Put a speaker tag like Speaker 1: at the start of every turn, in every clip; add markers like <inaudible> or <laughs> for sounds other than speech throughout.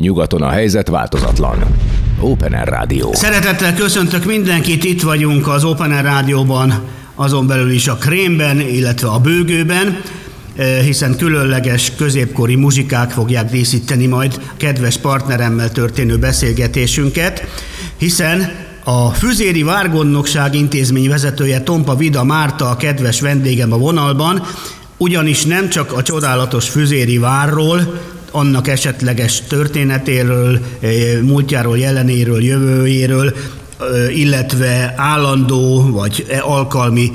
Speaker 1: Nyugaton a helyzet változatlan. Open Air Rádió.
Speaker 2: Szeretettel köszöntök mindenkit, itt vagyunk az Open Air Rádióban, azon belül is a Krémben, illetve a Bőgőben eh, hiszen különleges középkori muzsikák fogják díszíteni majd kedves partneremmel történő beszélgetésünket, hiszen a Füzéri Várgondnokság intézmény vezetője Tompa Vida Márta a kedves vendégem a vonalban, ugyanis nem csak a csodálatos Füzéri várról, annak esetleges történetéről, eh, múltjáról, jelenéről, jövőjéről, illetve állandó vagy alkalmi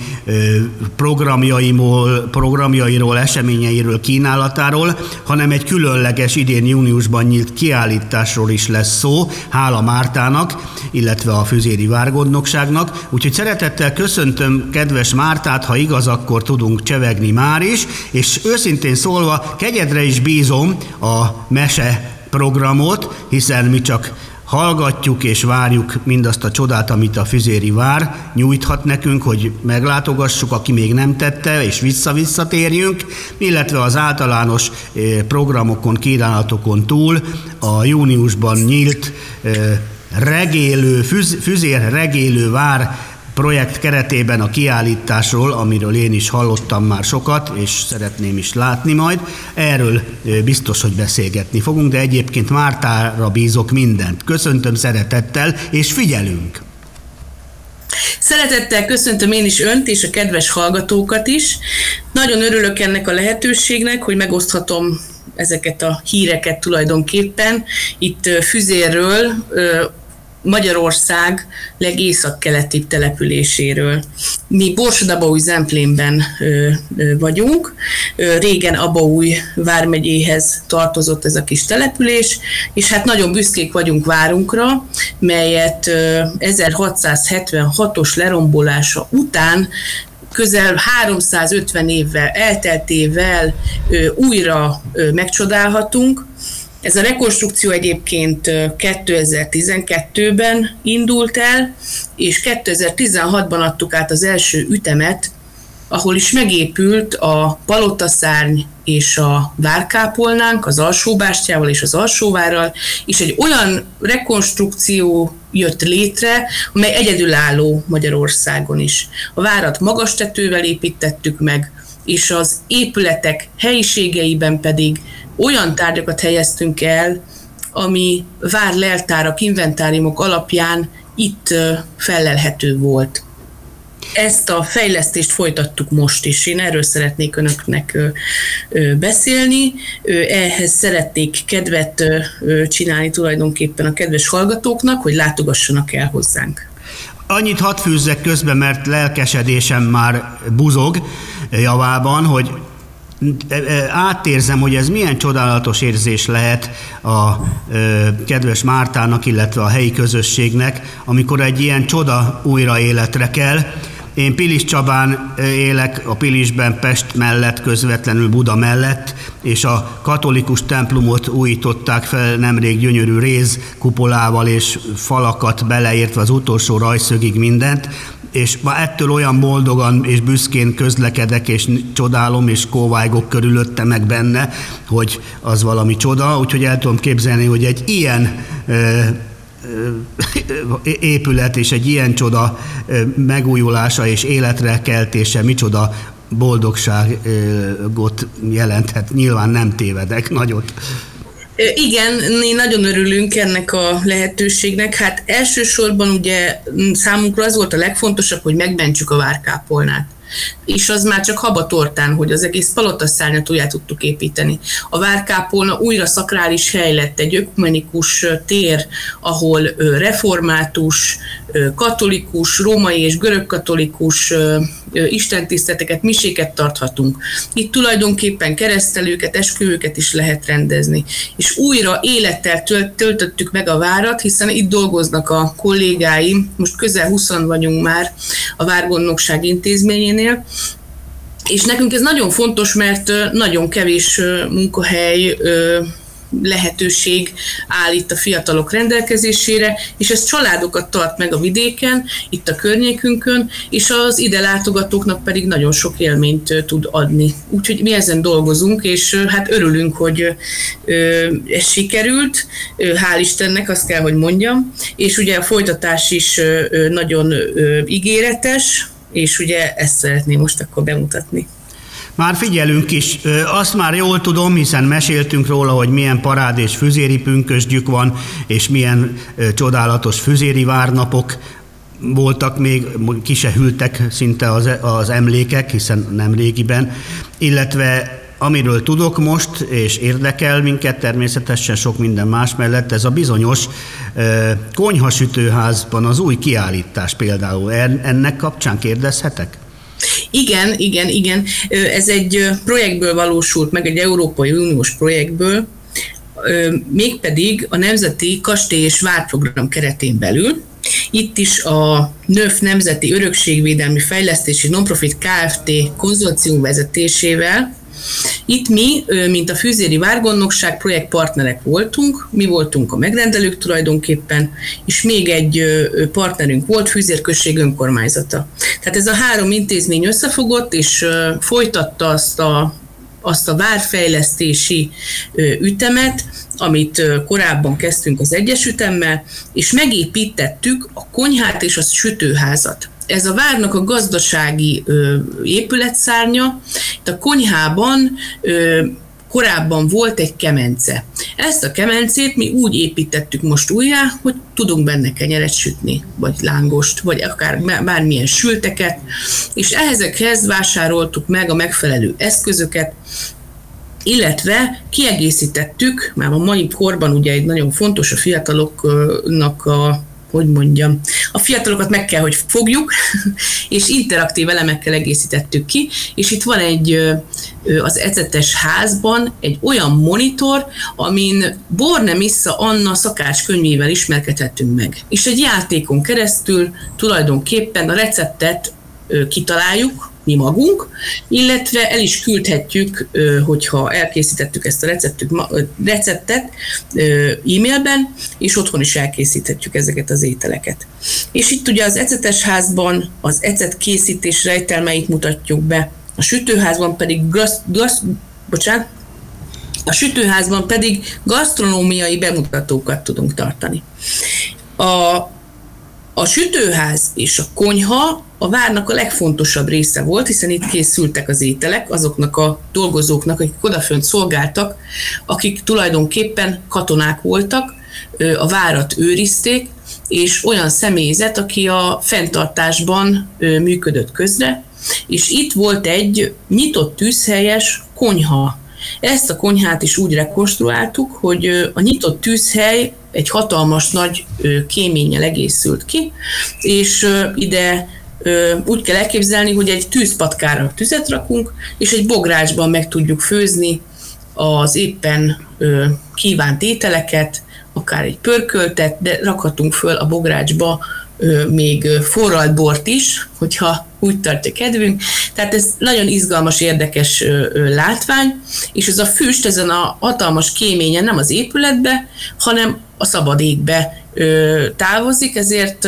Speaker 2: programjairól, programjairól, eseményeiről, kínálatáról, hanem egy különleges idén júniusban nyílt kiállításról is lesz szó, hála Mártának, illetve a Füzéri Várgondnokságnak. Úgyhogy szeretettel köszöntöm kedves Mártát, ha igaz, akkor tudunk csevegni már is, és őszintén szólva kegyedre is bízom a mese programot, hiszen mi csak hallgatjuk és várjuk mindazt a csodát, amit a Füzéri vár. Nyújthat nekünk, hogy meglátogassuk, aki még nem tette, és vissza-visszatérjünk, illetve az általános eh, programokon, kínálatokon túl a júniusban nyílt eh, regélő, füz, füzér regélő vár projekt keretében a kiállításról, amiről én is hallottam már sokat, és szeretném is látni majd. Erről biztos, hogy beszélgetni fogunk, de egyébként Mártára bízok mindent. Köszöntöm szeretettel, és figyelünk!
Speaker 3: Szeretettel köszöntöm én is önt és a kedves hallgatókat is. Nagyon örülök ennek a lehetőségnek, hogy megoszthatom ezeket a híreket tulajdonképpen. Itt Füzérről Magyarország legészakkeleti településéről. Mi Borsodabaúj Zemplénben ö, ö, vagyunk. Ö, régen Abaúj vármegyéhez tartozott ez a kis település, és hát nagyon büszkék vagyunk várunkra, melyet ö, 1676-os lerombolása után közel 350 évvel elteltével ö, újra ö, megcsodálhatunk, ez a rekonstrukció egyébként 2012-ben indult el, és 2016-ban adtuk át az első ütemet, ahol is megépült a palotaszárny és a várkápolnánk, az alsóbástyával és az alsóvárral, és egy olyan rekonstrukció jött létre, amely egyedülálló Magyarországon is. A várat magas tetővel építettük meg, és az épületek helyiségeiben pedig olyan tárgyakat helyeztünk el, ami vár leltárak, inventáriumok alapján itt felelhető volt. Ezt a fejlesztést folytattuk most is. Én erről szeretnék önöknek beszélni. Ehhez szeretnék kedvet csinálni tulajdonképpen a kedves hallgatóknak, hogy látogassanak el hozzánk.
Speaker 2: Annyit hadd fűzzek közben, mert lelkesedésem már buzog javában, hogy átérzem, hogy ez milyen csodálatos érzés lehet a kedves Mártának, illetve a helyi közösségnek, amikor egy ilyen csoda újra életre kell, én Pilis Csabán élek, a Pilisben Pest mellett, közvetlenül Buda mellett, és a katolikus templomot újították fel nemrég gyönyörű réz kupolával és falakat beleértve az utolsó rajszögig mindent, és ma ettől olyan boldogan és büszkén közlekedek, és csodálom, és kóvájgok körülötte meg benne, hogy az valami csoda, úgyhogy el tudom képzelni, hogy egy ilyen épület és egy ilyen csoda megújulása és életre keltése micsoda boldogságot jelenthet. Nyilván nem tévedek <laughs> nagyot.
Speaker 3: Igen, mi nagyon örülünk ennek a lehetőségnek. Hát elsősorban ugye számunkra az volt a legfontosabb, hogy megmentsük a várkápolnát és az már csak habatortán, hogy az egész palotaszárnyat újjá tudtuk építeni. A Várkápolna újra szakrális hely lett, egy ökumenikus tér, ahol református, katolikus, római és görögkatolikus istentiszteteket, miséket tarthatunk. Itt tulajdonképpen keresztelőket, esküvőket is lehet rendezni. És újra élettel töltöttük meg a várat, hiszen itt dolgoznak a kollégáim, most közel 20 vagyunk már a Várgondnokság intézményénél, és nekünk ez nagyon fontos, mert nagyon kevés munkahely lehetőség áll itt a fiatalok rendelkezésére, és ez családokat tart meg a vidéken, itt a környékünkön, és az ide látogatóknak pedig nagyon sok élményt tud adni. Úgyhogy mi ezen dolgozunk, és hát örülünk, hogy ez sikerült, hál' Istennek, azt kell, hogy mondjam, és ugye a folytatás is nagyon ígéretes, és ugye ezt szeretném most akkor bemutatni.
Speaker 2: Már figyelünk is, azt már jól tudom, hiszen meséltünk róla, hogy milyen parád és füzéri pünkösdjük van, és milyen csodálatos füzéri várnapok voltak még, ki se hűltek szinte az, az emlékek, hiszen nem régiben, illetve amiről tudok most, és érdekel minket természetesen sok minden más mellett, ez a bizonyos konyhasütőházban az új kiállítás például. Ennek kapcsán kérdezhetek?
Speaker 3: Igen, igen, igen. Ez egy projektből valósult meg, egy Európai Uniós projektből, mégpedig a Nemzeti Kastély és Várprogram keretén belül. Itt is a NÖF Nemzeti Örökségvédelmi Fejlesztési Nonprofit Kft. konzorcium vezetésével itt mi, mint a Fűzéri Várgondnokság projektpartnerek voltunk, mi voltunk a megrendelők tulajdonképpen, és még egy partnerünk volt, Fűzérközség önkormányzata. Tehát ez a három intézmény összefogott, és folytatta azt a azt a várfejlesztési ütemet, amit korábban kezdtünk az egyes ütemmel, és megépítettük a konyhát és a sütőházat ez a várnak a gazdasági ö, épületszárnya. Itt a konyhában ö, korábban volt egy kemence. Ezt a kemencét mi úgy építettük most újjá, hogy tudunk benne kenyeret sütni, vagy lángost, vagy akár bármilyen sülteket, és ehhezekhez vásároltuk meg a megfelelő eszközöket, illetve kiegészítettük, már a mai korban ugye egy nagyon fontos a fiataloknak a hogy mondjam, a fiatalokat meg kell, hogy fogjuk, <laughs> és interaktív elemekkel egészítettük ki, és itt van egy az ecetes házban egy olyan monitor, amin Bornemissa Anna szakácskönyvével ismerkedhetünk meg. És egy játékon keresztül tulajdonképpen a receptet kitaláljuk, mi magunk, illetve el is küldhetjük, hogyha elkészítettük ezt a receptet e-mailben, és otthon is elkészíthetjük ezeket az ételeket. És itt ugye az ecetes házban az ecet készítés rejtelmeit mutatjuk be, a sütőházban pedig gasz, gasz, bocsánat, a sütőházban pedig gasztronómiai bemutatókat tudunk tartani. A, a sütőház és a konyha a várnak a legfontosabb része volt, hiszen itt készültek az ételek azoknak a dolgozóknak, akik odafönt szolgáltak, akik tulajdonképpen katonák voltak, a várat őrizték, és olyan személyzet, aki a fenntartásban működött közre, és itt volt egy nyitott tűzhelyes konyha. Ezt a konyhát is úgy rekonstruáltuk, hogy a nyitott tűzhely egy hatalmas nagy kéménnyel egészült ki, és ide úgy kell elképzelni, hogy egy tűzpatkára tüzet rakunk, és egy bográcsban meg tudjuk főzni az éppen kívánt ételeket, akár egy pörköltet, de rakhatunk föl a bográcsba még forralt bort is, hogyha úgy tartja kedvünk. Tehát ez nagyon izgalmas, érdekes látvány, és ez a füst ezen a hatalmas kéményen nem az épületbe, hanem a szabad égbe távozik, ezért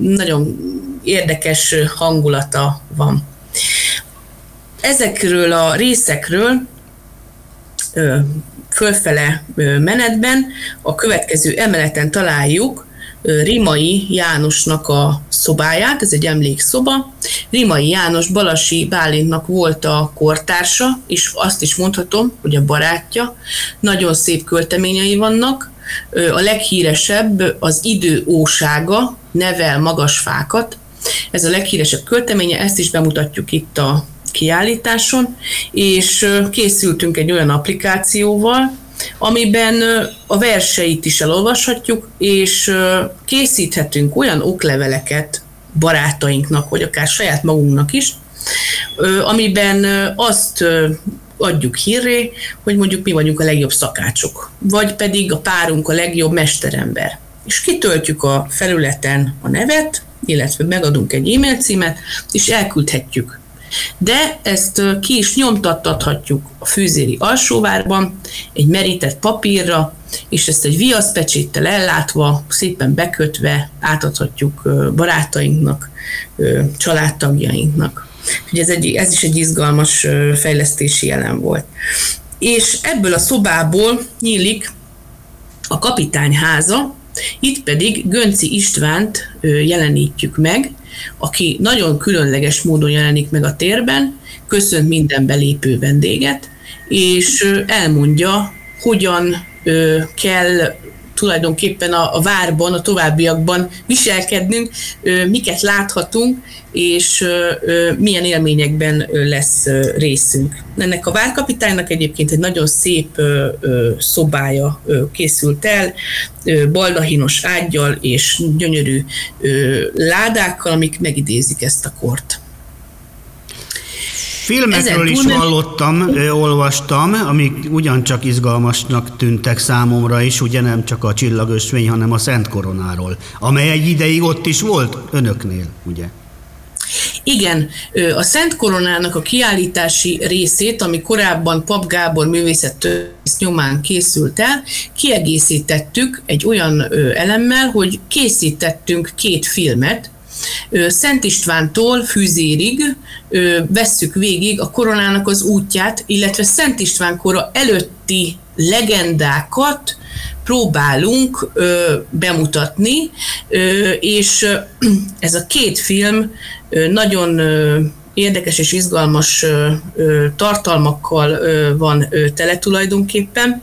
Speaker 3: nagyon érdekes hangulata van. Ezekről a részekről fölfele menetben a következő emeleten találjuk Rimai Jánosnak a szobáját, ez egy emlékszoba. Rimai János Balasi Bálintnak volt a kortársa, és azt is mondhatom, hogy a barátja. Nagyon szép költeményei vannak. A leghíresebb az idő ósága, nevel magas fákat. Ez a leghíresebb költeménye, ezt is bemutatjuk itt a kiállításon, és készültünk egy olyan applikációval, amiben a verseit is elolvashatjuk, és készíthetünk olyan okleveleket barátainknak, vagy akár saját magunknak is, amiben azt adjuk hírré, hogy mondjuk mi vagyunk a legjobb szakácsok, vagy pedig a párunk a legjobb mesterember. És kitöltjük a felületen a nevet, illetve megadunk egy e-mail címet, és elküldhetjük de ezt ki is nyomtattathatjuk a fűzéri alsóvárban, egy merített papírra, és ezt egy viaszpecséttel ellátva, szépen bekötve átadhatjuk barátainknak, családtagjainknak. Ugye ez, egy, ez is egy izgalmas fejlesztési jelen volt. És ebből a szobából nyílik a kapitány háza, itt pedig Gönci Istvánt jelenítjük meg, aki nagyon különleges módon jelenik meg a térben, köszönt minden belépő vendéget, és elmondja, hogyan kell tulajdonképpen a, a várban, a továbbiakban viselkednünk, miket láthatunk, és milyen élményekben lesz részünk. Ennek a várkapitánynak egyébként egy nagyon szép szobája készült el, baldahinos ágyjal és gyönyörű ládákkal, amik megidézik ezt a kort.
Speaker 2: Filmekről is hallottam, olvastam, amik ugyancsak izgalmasnak tűntek számomra is, ugye nem csak a csillagösvény, hanem a Szent Koronáról, amely egy ideig ott is volt önöknél, ugye?
Speaker 3: Igen, a Szent Koronának a kiállítási részét, ami korábban Pap Gábor művészet nyomán készült el, kiegészítettük egy olyan elemmel, hogy készítettünk két filmet, Szent Istvántól Fűzérig vesszük végig a koronának az útját, illetve Szent István kora előtti legendákat próbálunk bemutatni, és <clears throat> ez a két film nagyon érdekes és izgalmas tartalmakkal van tele tulajdonképpen,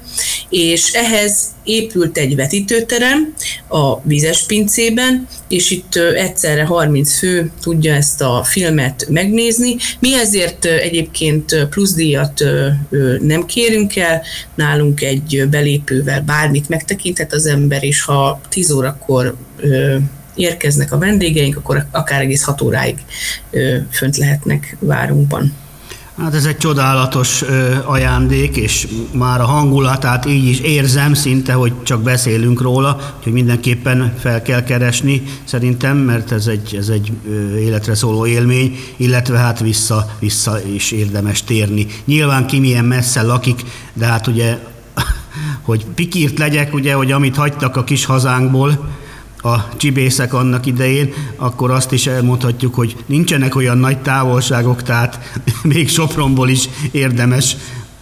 Speaker 3: és ehhez épült egy vetítőterem a vizes pincében, és itt egyszerre 30 fő tudja ezt a filmet megnézni. Mi ezért egyébként pluszdíjat nem kérünk el, nálunk egy belépővel bármit megtekinthet az ember, és ha 10 órakor érkeznek a vendégeink, akkor akár egész hat óráig fönt lehetnek várunkban.
Speaker 2: Hát ez egy csodálatos ajándék, és már a hangulatát így is érzem szinte, hogy csak beszélünk róla, hogy mindenképpen fel kell keresni szerintem, mert ez egy, ez egy életre szóló élmény, illetve hát vissza, vissza is érdemes térni. Nyilván ki milyen messze lakik, de hát ugye, <laughs> hogy pikírt legyek, ugye, hogy amit hagytak a kis hazánkból, a csibészek annak idején, akkor azt is elmondhatjuk, hogy nincsenek olyan nagy távolságok, tehát <laughs> még Sopronból is érdemes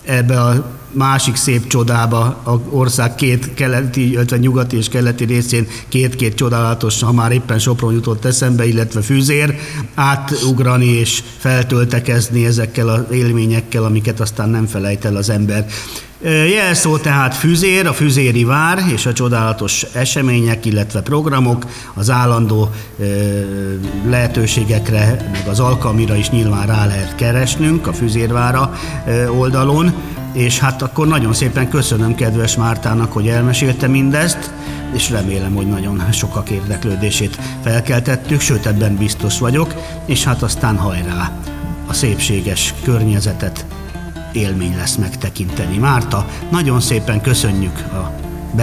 Speaker 2: ebbe a másik szép csodába, a ország két keleti, illetve nyugati és keleti részén két-két csodálatos, ha már éppen Sopron jutott eszembe, illetve fűzér, átugrani és feltöltekezni ezekkel az élményekkel, amiket aztán nem felejt el az ember. Jelszó tehát Füzér, a Füzéri Vár és a csodálatos események, illetve programok az állandó lehetőségekre, meg az alkalmira is nyilván rá lehet keresnünk a Füzérvára oldalon, és hát akkor nagyon szépen köszönöm kedves Mártának, hogy elmesélte mindezt, és remélem, hogy nagyon sokak érdeklődését felkeltettük, sőt ebben biztos vagyok, és hát aztán hajrá a szépséges környezetet élmény lesz megtekinteni. Márta, nagyon szépen köszönjük a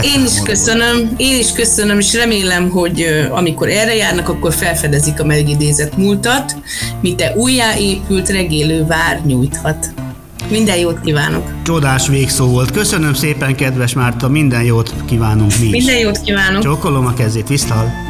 Speaker 3: én is köszönöm, én is köszönöm, és remélem, hogy amikor erre járnak, akkor felfedezik a megidézett múltat, mi te újjáépült regélő vár nyújthat. Minden jót kívánok!
Speaker 2: Csodás végszó volt. Köszönöm szépen, kedves Márta, minden jót kívánunk mi is.
Speaker 3: Minden jót kívánok!
Speaker 2: Csókolom a kezét, viszlal!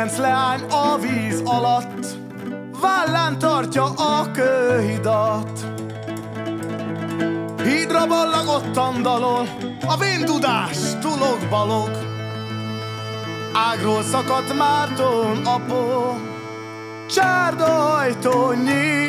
Speaker 4: Kilenc leány a víz alatt, vállán tartja a kőhidat. Hídra ballagottan dalol, a véndudás tulog balog. Ágról szakadt Márton apó, csárdahajtó nyíl.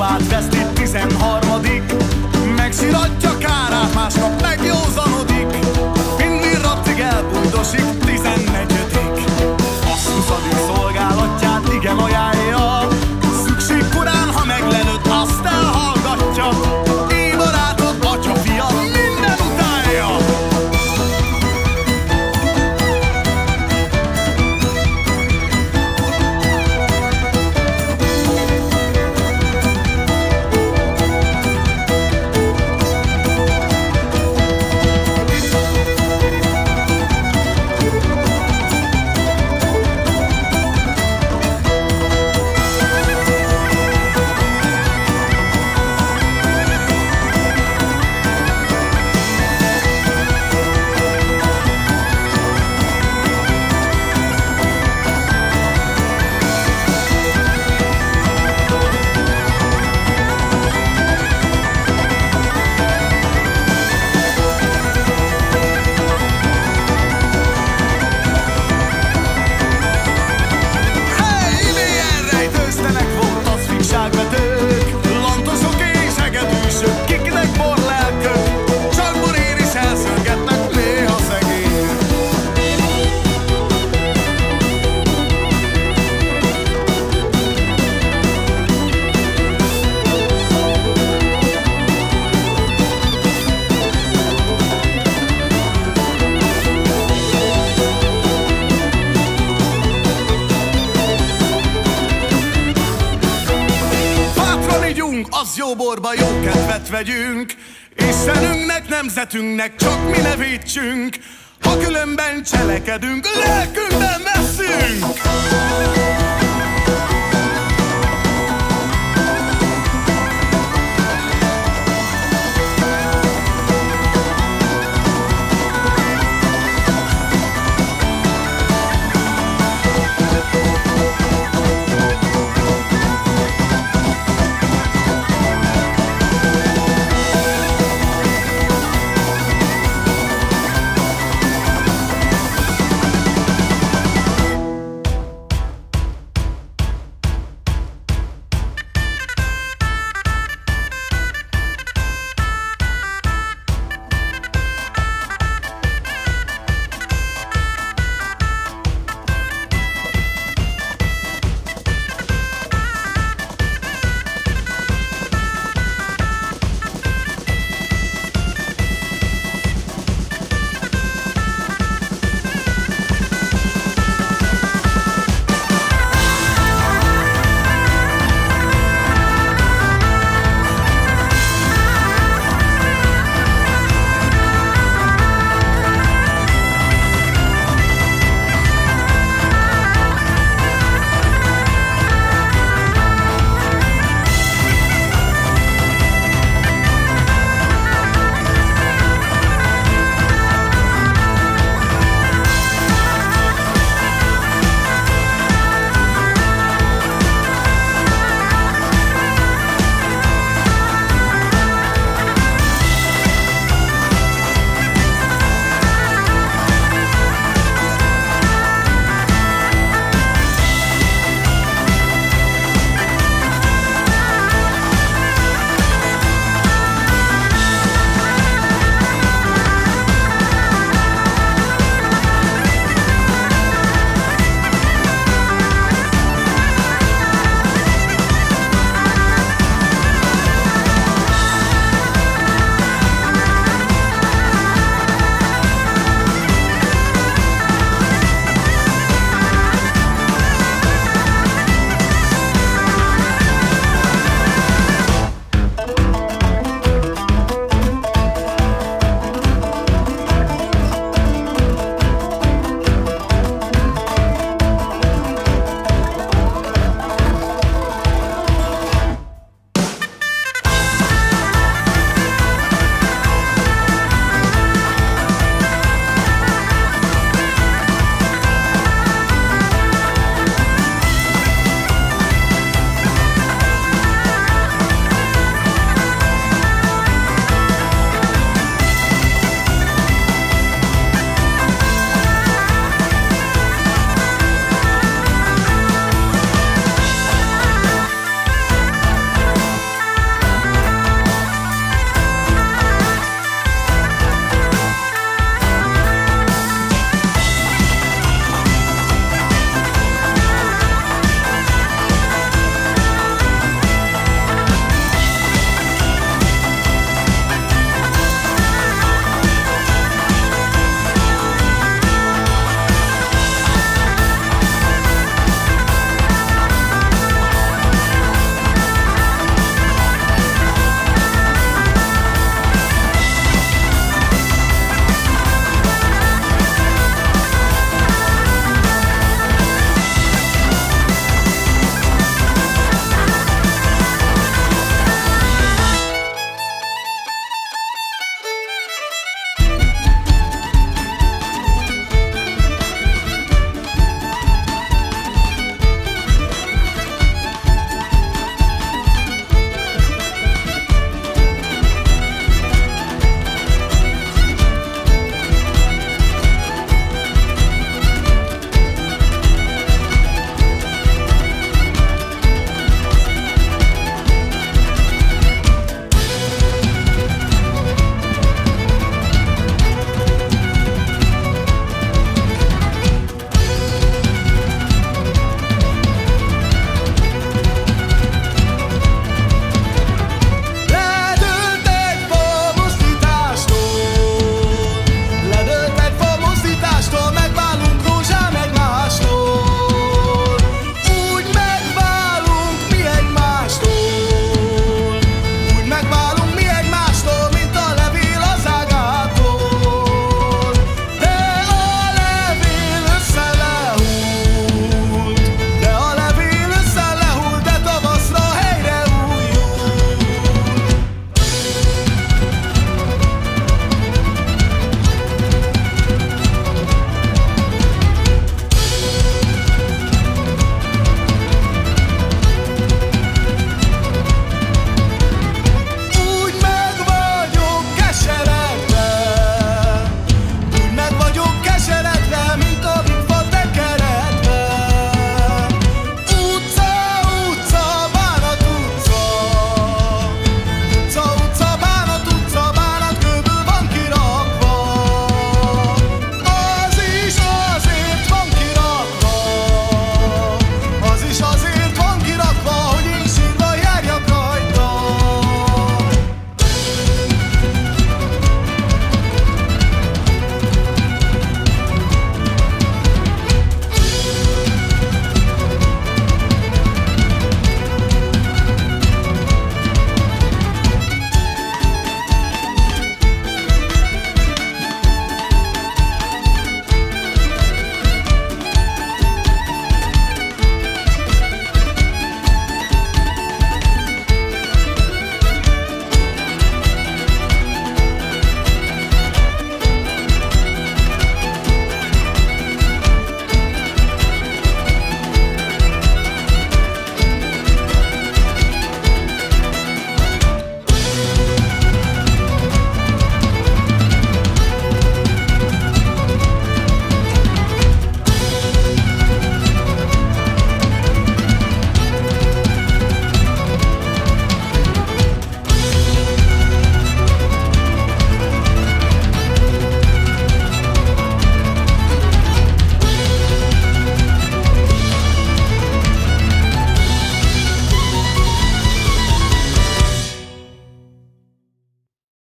Speaker 4: our best az jó borba jó kedvet vegyünk, Istenünknek, nemzetünknek csak mi nevítsünk, ha különben cselekedünk, lelkünkben veszünk.